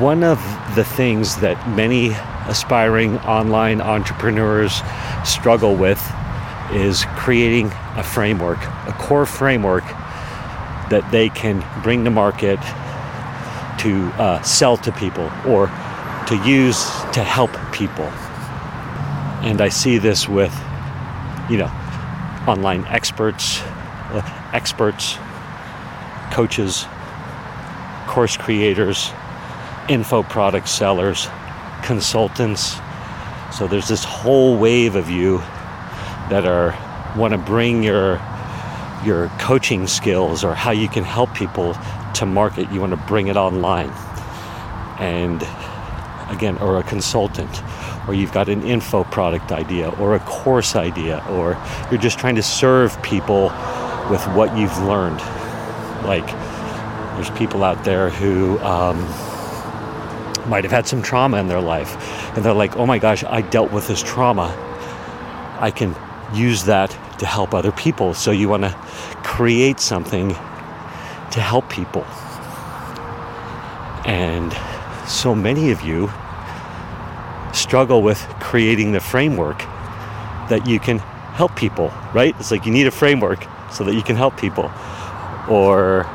one of the things that many aspiring online entrepreneurs struggle with is creating a framework, a core framework that they can bring to market to uh, sell to people or to use to help people. And I see this with, you know, online experts, uh, experts, coaches, course creators, info product sellers, consultants. So there's this whole wave of you that are want to bring your your coaching skills or how you can help people to market. You want to bring it online. And again, or a consultant, or you've got an info product idea, or a course idea, or you're just trying to serve people with what you've learned. Like, there's people out there who um, might have had some trauma in their life, and they're like, oh my gosh, I dealt with this trauma. I can use that to help other people. So you want to create something to help people. And so many of you struggle with creating the framework that you can help people, right? It's like you need a framework so that you can help people. Or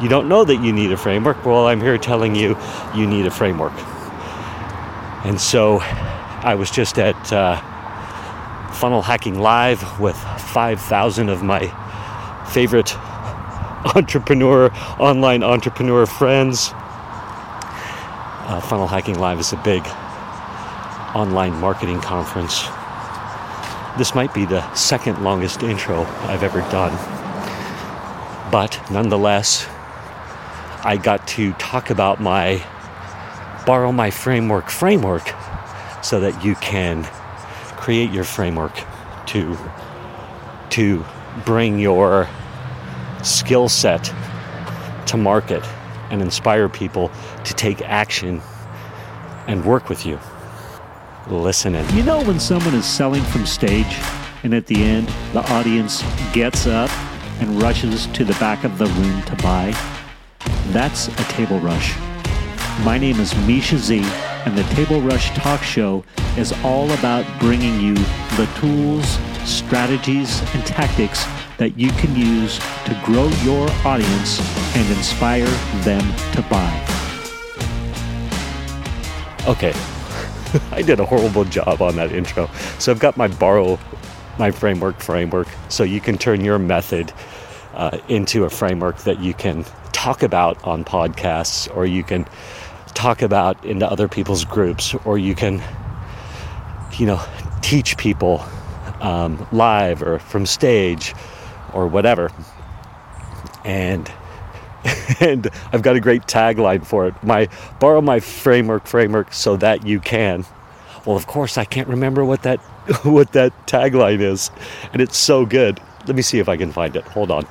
you don't know that you need a framework. Well, I'm here telling you you need a framework. And so I was just at uh, Funnel Hacking Live with 5,000 of my favorite entrepreneur, online entrepreneur friends. Uh, Funnel Hacking Live is a big online marketing conference. This might be the second longest intro I've ever done. But nonetheless, I got to talk about my borrow my framework framework so that you can create your framework to to bring your skill set to market and inspire people to take action and work with you. Listen in. You know when someone is selling from stage and at the end the audience gets up and rushes to the back of the room to buy? That's a table rush. My name is Mischa Z, and the Table Rush Talk Show is all about bringing you the tools, strategies, and tactics that you can use to grow your audience and inspire them to buy. Okay, I did a horrible job on that intro. So I've got my borrow my framework framework so you can turn your method uh, into a framework that you can talk about on podcasts or you can talk about into other people's groups or you can you know teach people um, live or from stage or whatever and and I've got a great tagline for it. My borrow my framework framework so that you can. Well, of course I can't remember what that what that tagline is, and it's so good. Let me see if I can find it. Hold on.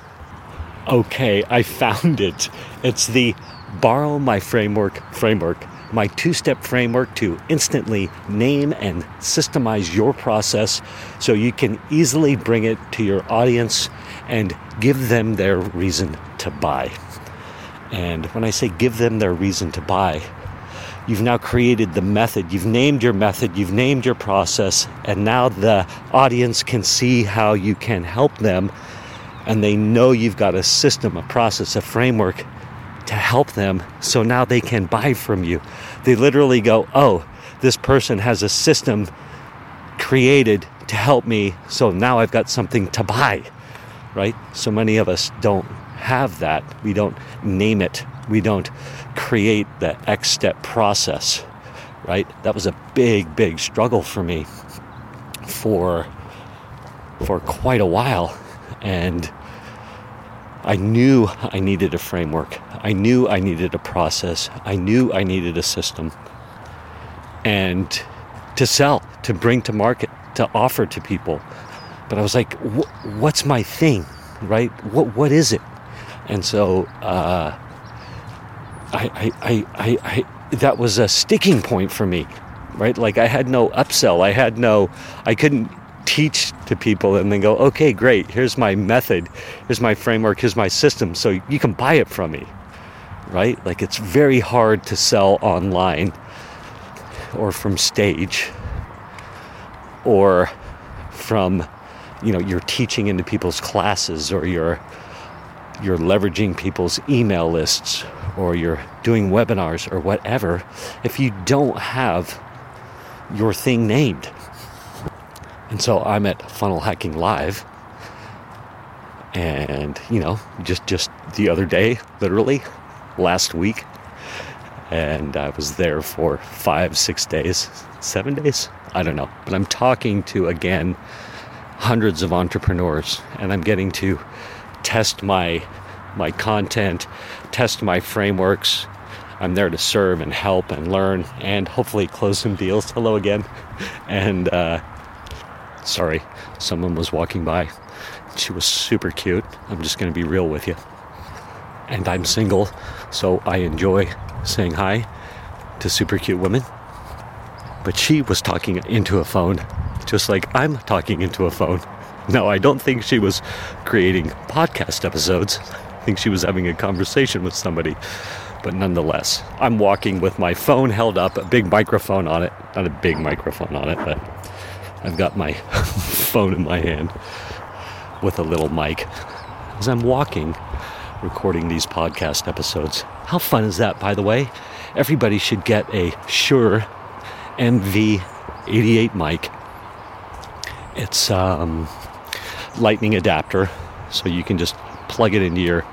Okay, I found it. It's the Borrow My Framework framework, my two step framework to instantly name and systemize your process so you can easily bring it to your audience and give them their reason to buy. And when I say give them their reason to buy, you've now created the method, you've named your method, you've named your process, and now the audience can see how you can help them and they know you've got a system, a process, a framework to help them so now they can buy from you. They literally go, Oh, this person has a system created to help me, so now I've got something to buy, right? So many of us don't have that. We don't name it, we don't create the X step process, right? That was a big, big struggle for me for for quite a while and I knew I needed a framework. I knew I needed a process. I knew I needed a system. And to sell, to bring to market, to offer to people. But I was like, what's my thing, right? What what is it? And so uh, I, I, I, I, that was a sticking point for me, right? Like I had no upsell. I had no, I couldn't teach to people and then go, okay, great, here's my method, here's my framework, here's my system, so you can buy it from me, right? Like it's very hard to sell online or from stage or from you know you're teaching into people's classes or you're you're leveraging people's email lists or you're doing webinars or whatever if you don't have your thing named and so i'm at funnel hacking live. And you know just just the other day literally last week. And i was there for five six days seven days? I don't know. But i'm talking to again hundreds of entrepreneurs. And i'm getting to test my my content test my frameworks. I'm there to serve and help and learn and hopefully close some deals. Hello again. And uh, sorry someone was walking by she was super cute. I'm just going to be real with you. And I'm single, so I enjoy saying hi to super cute women. But she was talking into a phone, just like I'm talking into a phone. No, I don't think she was creating podcast episodes. I think she was having a conversation with somebody. But nonetheless, I'm walking with my phone held up, a big microphone on it. Not a big microphone on it, but I've got my phone in my hand with a little mic as I'm walking, recording these podcast episodes. How fun is that, by the way? Everybody should get a Shure MV88 mic. It's um, lightning adapter, so you can just plug it into your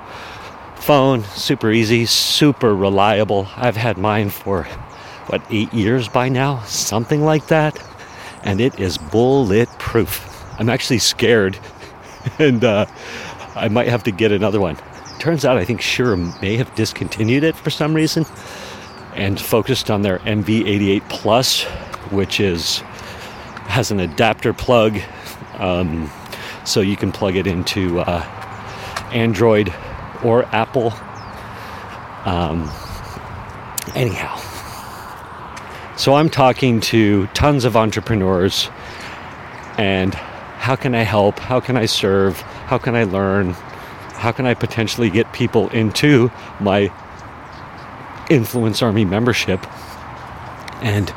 phone. Super easy, super reliable. I've had mine for what eight years by now, something like that, and it is bulletproof. I'm actually scared and uh, I might have to get another one. Turns out I think Shure may have discontinued it for some reason and focused on their MV88 Plus, which is has an adapter plug, um, so you can plug it into uh, Android or Apple. Um, anyhow, so I'm talking to tons of entrepreneurs and how can I help? How can I serve? How can I learn? How can I potentially get people into my Influence Army membership? And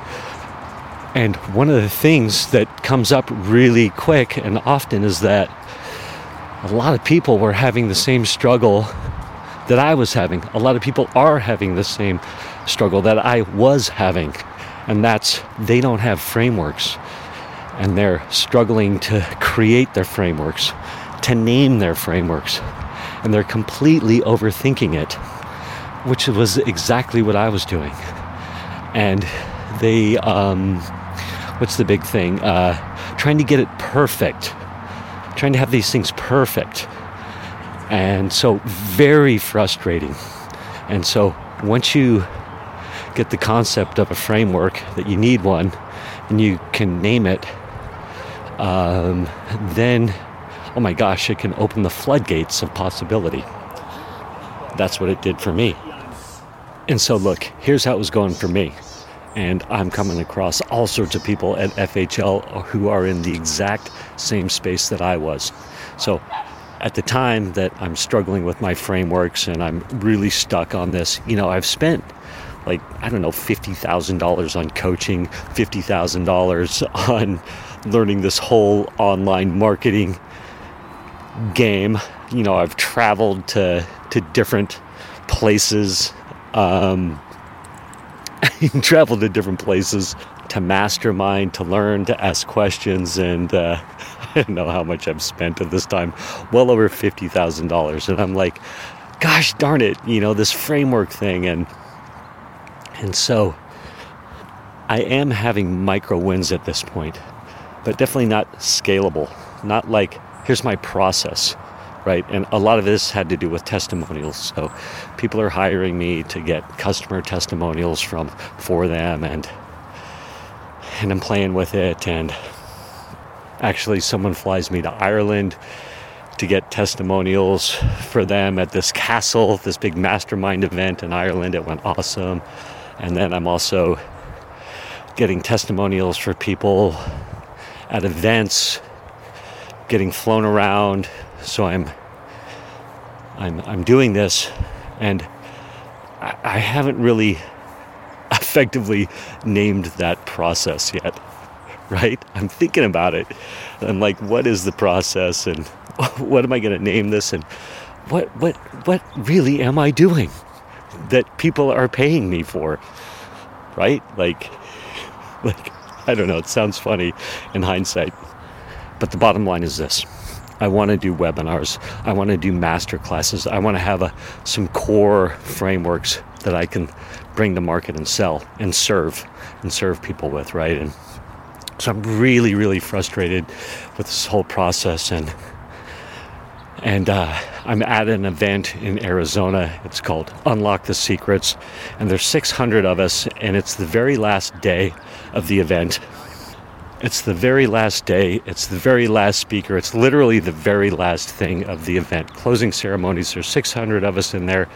and one of the things that comes up really quick and often is that a lot of people were having the same struggle that I was having. A lot of people are having the same struggle that I was having. And that's they don't have frameworks and they're struggling to create their frameworks, to name their frameworks, and they're completely overthinking it, which was exactly what I was doing. And they, um, what's the big thing? Uh, trying to get it perfect, trying to have these things perfect. And so, very frustrating. And so, once you get the concept of a framework that you need one and you can name it um, then, oh my gosh, it can open the floodgates of possibility. That's what it did for me. And so, look, here's how it was going for me. And I'm coming across all sorts of people at FHL who are in the exact same space that I was. So, at the time that I'm struggling with my frameworks and I'm really stuck on this, you know, I've spent like, I don't know, $50,000 on coaching, $50,000 on learning this whole online marketing game. You know, I've traveled to to different places, um, traveled to different places to mastermind, to learn, to ask questions, and uh, I don't know how much I've spent at this time, well over fifty thousand dollars, and I'm like, gosh darn it, you know, this framework thing, and and so I am having micro wins at this point but definitely not scalable. Not like, here's my process, right? And a lot of this had to do with testimonials. So people are hiring me to get customer testimonials from for them and and I'm playing with it and actually someone flies me to Ireland to get testimonials for them at this castle, this big mastermind event in Ireland. It went awesome. And then I'm also getting testimonials for people at events, getting flown around. So I'm I'm I'm doing this and I, I haven't really effectively named that process yet, right? I'm thinking about it. I'm like, what is the process and what am I going to name this and what what what really am I doing that people are paying me for? Right? Like like I don't know, it sounds funny in hindsight. But the bottom line is this. I want to do webinars. I want to do master classes. I want to have a, some core frameworks that I can bring to market and sell and serve and serve people with, right? And so I'm really, really frustrated with this whole process and and uh, I'm at an event in Arizona. It's called Unlock the Secrets, and there's 600 of us, and it's the very last day of the event. It's the very last day. It's the very last speaker. It's literally the very last thing of the event. Closing ceremonies. There's 600 of us in there.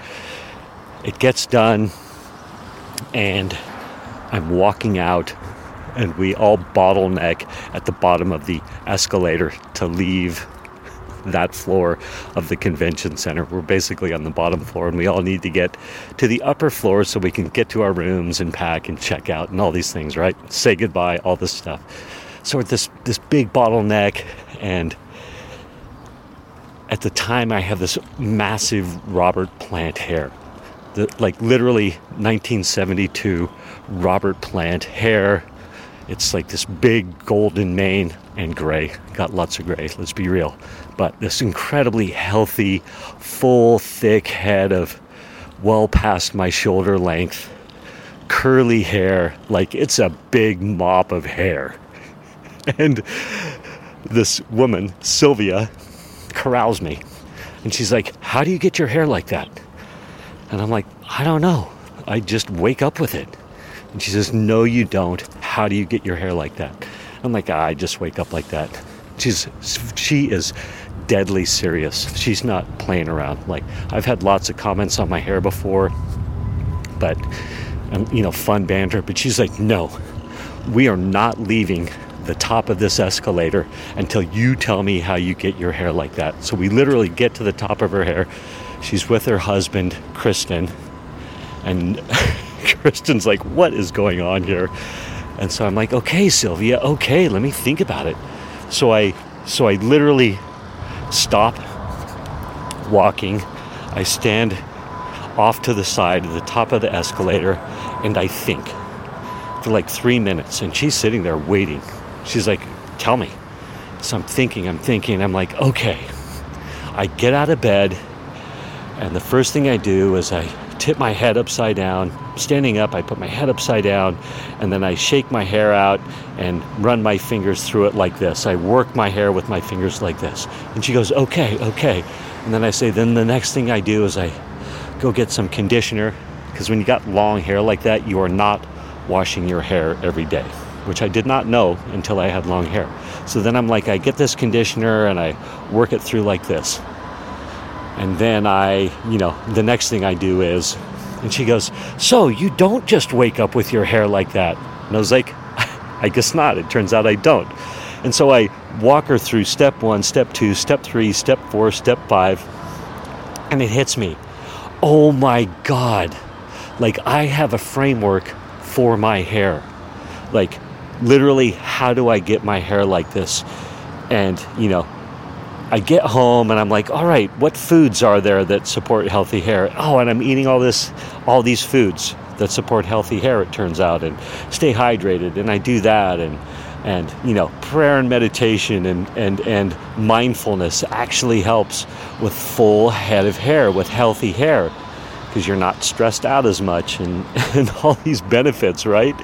It gets done, and I'm walking out, and we all bottleneck at the bottom of the escalator to leave that floor of the convention center. We're basically on the bottom floor, and we all need to get to the upper floor so we can get to our rooms and pack and check out and all these things, right? Say goodbye, all this stuff. So at this this big bottleneck, and at the time I have this massive Robert Plant hair. The, like literally 1972 Robert Plant hair. It's like this big golden mane and gray. Got lots of gray, let's be real but this incredibly healthy, full, thick head of well past my shoulder length, curly hair, like it's a big mop of hair. And this woman, Sylvia, corrals me. And she's like, How do you get your hair like that? And I'm like, I don't know. I just wake up with it. And she says, No, you don't. How do you get your hair like that? I'm like, I just wake up like that. She's she is deadly serious. She's not playing around. Like I've had lots of comments on my hair before, but um, you know, fun banter. But she's like, no, we are not leaving the top of this escalator until you tell me how you get your hair like that. So we literally get to the top of her hair. She's with her husband, Kristen, and Kristen's like, what is going on here? And so I'm like, okay, Sylvia, okay, let me think about it. So I so I literally stop walking. I stand off to the side at the top of the escalator and I think for like three minutes. And she's sitting there waiting. She's like, Tell me. So I'm thinking, I'm thinking, I'm like, Okay. I get out of bed, and the first thing I do is I tip my head upside down. Standing up, I put my head upside down and then I shake my hair out and run my fingers through it like this. I work my hair with my fingers like this. And she goes, okay, okay. And then I say, then the next thing I do is I go get some conditioner because when you got long hair like that, you are not washing your hair every day, which I did not know until I had long hair. So then I'm like, I get this conditioner and I work it through like this. And then I, you know, the next thing I do is, and she goes, So you don't just wake up with your hair like that? And I was like, I guess not. It turns out I don't. And so I walk her through step one, step two, step three, step four, step five, and it hits me. Oh my God. Like I have a framework for my hair. Like literally, how do I get my hair like this? And, you know, I get home and I'm like, all right, what foods are there that support healthy hair? Oh, and I'm eating all this, all these foods that support healthy hair. It turns out, and stay hydrated, and I do that, and and you know, prayer and meditation and and and mindfulness actually helps with full head of hair, with healthy hair, because you're not stressed out as much, and and all these benefits, right?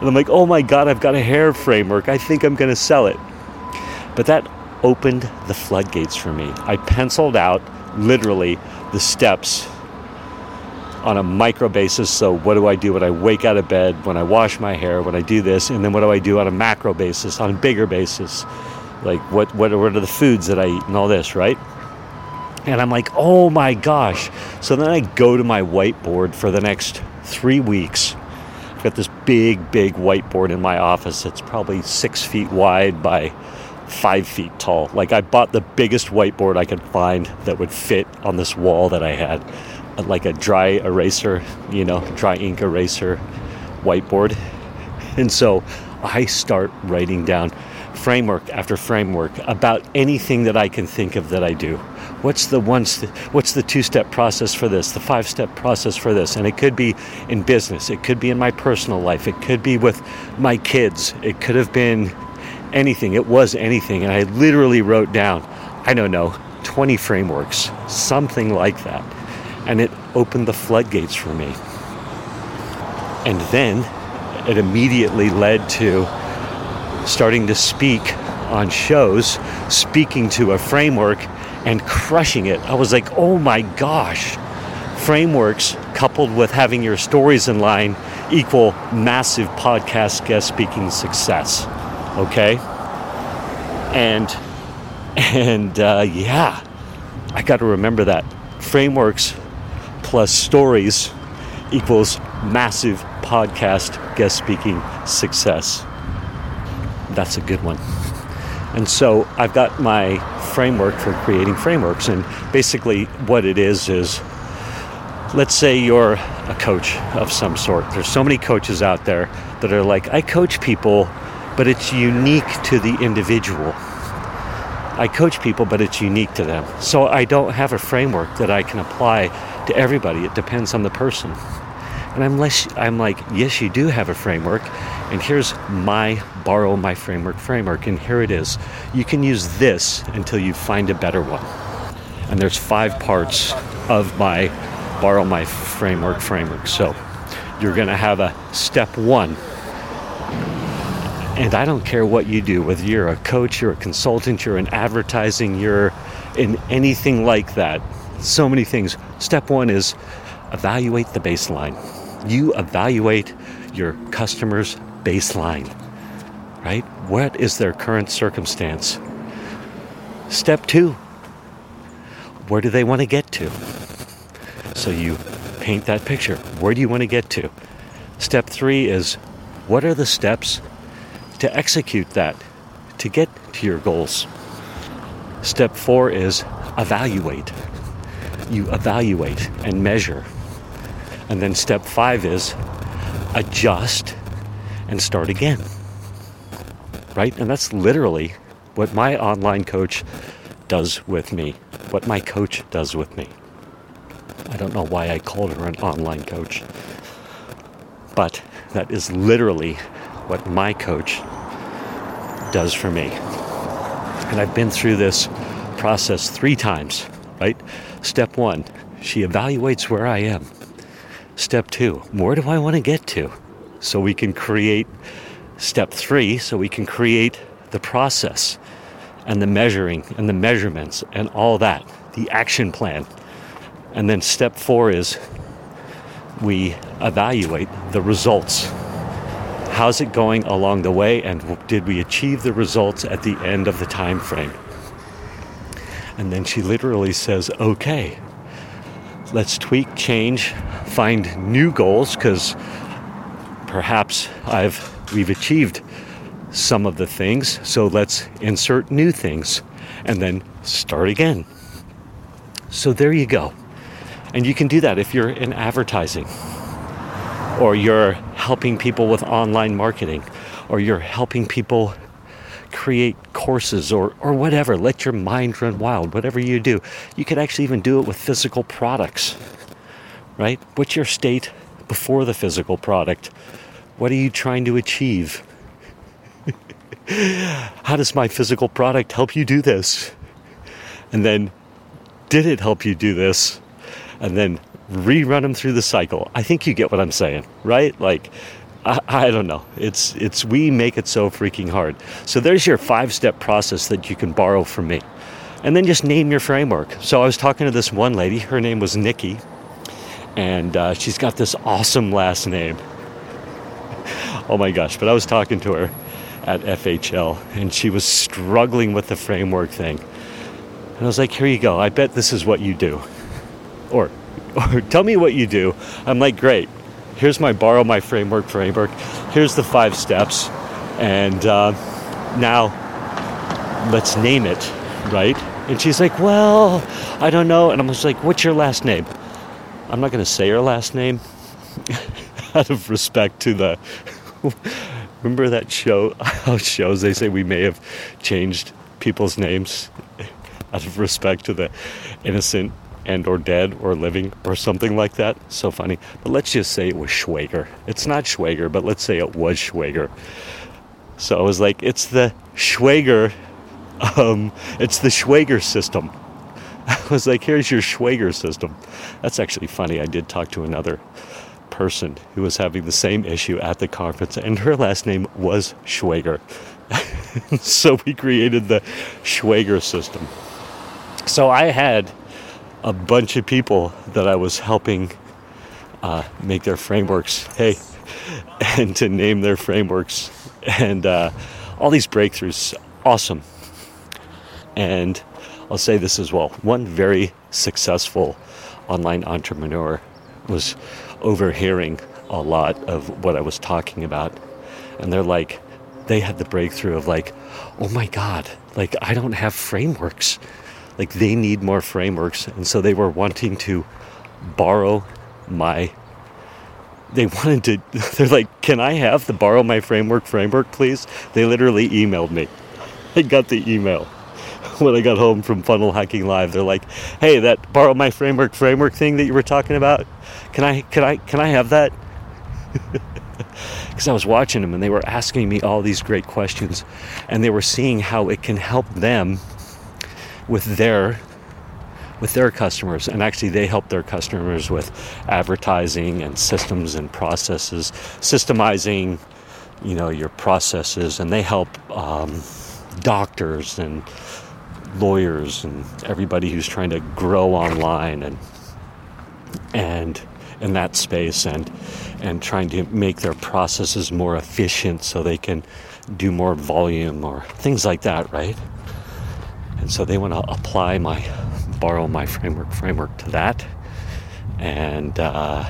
And I'm like, oh my God, I've got a hair framework. I think I'm going to sell it. But that opened the floodgates for me. I penciled out literally the steps on a micro basis. So, what do I do when I wake out of bed, when I wash my hair, when I do this, and then what do I do on a macro basis, on a bigger basis? Like, what, what, what are the foods that I eat and all this, right? And I'm like, oh my gosh. So then I go to my whiteboard for the next three weeks. I've got this big, big whiteboard in my office that's probably six feet wide by five feet tall. Like I bought the biggest whiteboard I could find that would fit on this wall that I had. like a dry eraser, you know, dry ink eraser whiteboard. And so I start writing down framework after framework about anything that I can think of that I do. What's the one st- what's the two-step process for this, the five-step process for this? And it could be in business, it could be in my personal life, it could be with my kids, it could have been anything. It was anything and I literally wrote down, I don't know, 20 frameworks, something like that. And it opened the floodgates for me. And then it immediately led to starting to speak on shows, speaking to a framework and crushing it. I was like, oh my gosh. Frameworks coupled with having your stories in line equal massive podcast guest speaking success. Okay? And and uh, yeah, I got to remember that frameworks plus stories equals massive podcast guest speaking success. That's a good one. And so I've got my framework for creating frameworks. And basically, what it is is let's say you're a coach of some sort. There's so many coaches out there that are like, I coach people, but it's unique to the individual. I coach people, but it's unique to them. So I don't have a framework that I can apply to everybody. It depends on the person. And I'm, less, I'm like, yes, you do have a framework. And here's my borrow my framework framework. And here it is. You can use this until you find a better one. And there's five parts of my borrow my framework framework. So you're going to have a step one and I don't care what you do, whether you're a coach, you're a consultant, you're in advertising, you're in anything like that. So many things. Step one is evaluate the baseline. You evaluate your customer's baseline, right? What is their current circumstance? Step two, where do they want to get to? So you paint that picture. Where do you want to get to? Step three is what are the steps to execute that, to get to your goals. Step four is evaluate. You evaluate and measure. And then step five is adjust and start again. Right? And that's literally what my online coach does with me, what my coach does with me. I don't know why I called her an online coach, but that is literally what my coach does for me. And I've been through this process three times, right? Step one, she evaluates where I am. Step two, where do I want to get to? So we can create step three, so we can create the process and the measuring and the measurements and all that, the action plan. And then step four is we evaluate the results how's it going along the way and did we achieve the results at the end of the time frame and then she literally says okay let's tweak change find new goals because perhaps i've we've achieved some of the things so let's insert new things and then start again. So there you go. And you can do that if you're in advertising or you're helping people with online marketing, or you're helping people create courses or, or whatever. Let your mind run wild, whatever you do. You could actually even do it with physical products, right? What's your state before the physical product? What are you trying to achieve? How does my physical product help you do this? And then, did it help you do this? And then, rerun them through the cycle. I think you get what I'm saying, right? Like, I, I, don't know. It's it's we make it so freaking hard. So there's your five step process that you can borrow from me, and then just name your framework. So I was talking to this one lady. Her name was Nikki, and uh, she's got this awesome last name. oh my gosh! But I was talking to her at FHL, and she was struggling with the framework thing. And I was like, "Here you go. I bet this is what you do." Or or tell me what you do. I'm like, great. Here's my borrow my framework framework. Here's the five steps, and uh, now let's name it, right? And she's like, well, I don't know. And I'm just like, what's your last name? I'm not going to say her last name out of respect to the. Remember that show? How shows they say we may have changed people's names out of respect to the innocent and or dead or living or something like that. So funny. But let's just say it was Schwager. It's not Schwager, but let's say it was Schwager. So I was like, it's the Schwager, um, it's the Schwager system. I was like, here's your Schwager system. That's actually funny. I did talk to another person who was having the same issue at the conference, and her last name was Schwager. so we created the Schwager system. So I had a bunch of people that I was helping uh, make their frameworks. Hey, and to name their frameworks and uh, all these breakthroughs. Awesome. And I'll say this as well. One very successful online entrepreneur was overhearing a lot of what I was talking about. And they're like, they had the breakthrough of like, oh my God, like I don't have frameworks like they need more frameworks and so they were wanting to borrow my they wanted to they're like can i have the borrow my framework framework please? They literally emailed me. I got the email when i got home from funnel hacking live. They're like hey that borrow my framework framework thing that you were talking about can i can i can i have that? Because i was watching them and they were asking me all these great questions and they were seeing how it can help them with their with their customers and actually they help their customers with advertising and systems and processes systemizing you know your processes and they help um, doctors and lawyers and everybody who's trying to grow online and and in that space and and trying to make their processes more efficient so they can do more volume or things like that right and so they want to apply my, borrow my framework framework to that. And uh,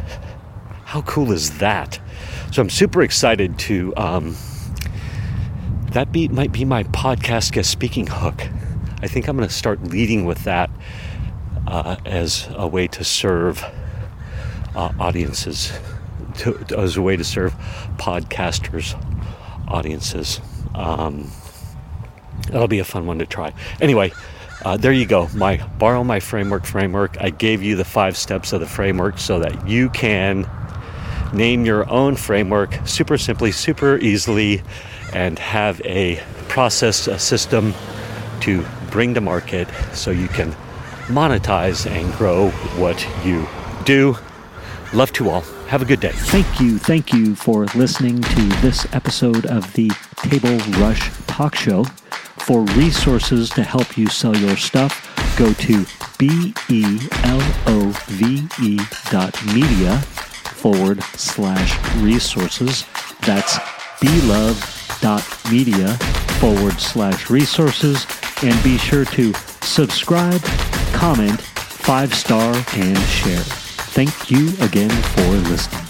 how cool is that? So I'm super excited to. Um, that be might be my podcast guest speaking hook. I think I'm going to start leading with that uh, as a way to serve uh, audiences, to, as a way to serve podcasters' audiences. Um, That'll be a fun one to try. Anyway, uh, there you go. My borrow my framework framework. I gave you the five steps of the framework so that you can name your own framework super simply, super easily, and have a process, a system to bring to market so you can monetize and grow what you do. Love to all. Have a good day. Thank you. Thank you for listening to this episode of the Table Rush Talk Show. For resources to help you sell your stuff, go to B-E-L-O-V-E dot media forward slash resources. That's belove dot media forward slash resources. And be sure to subscribe, comment, five star, and share. Thank you again for listening.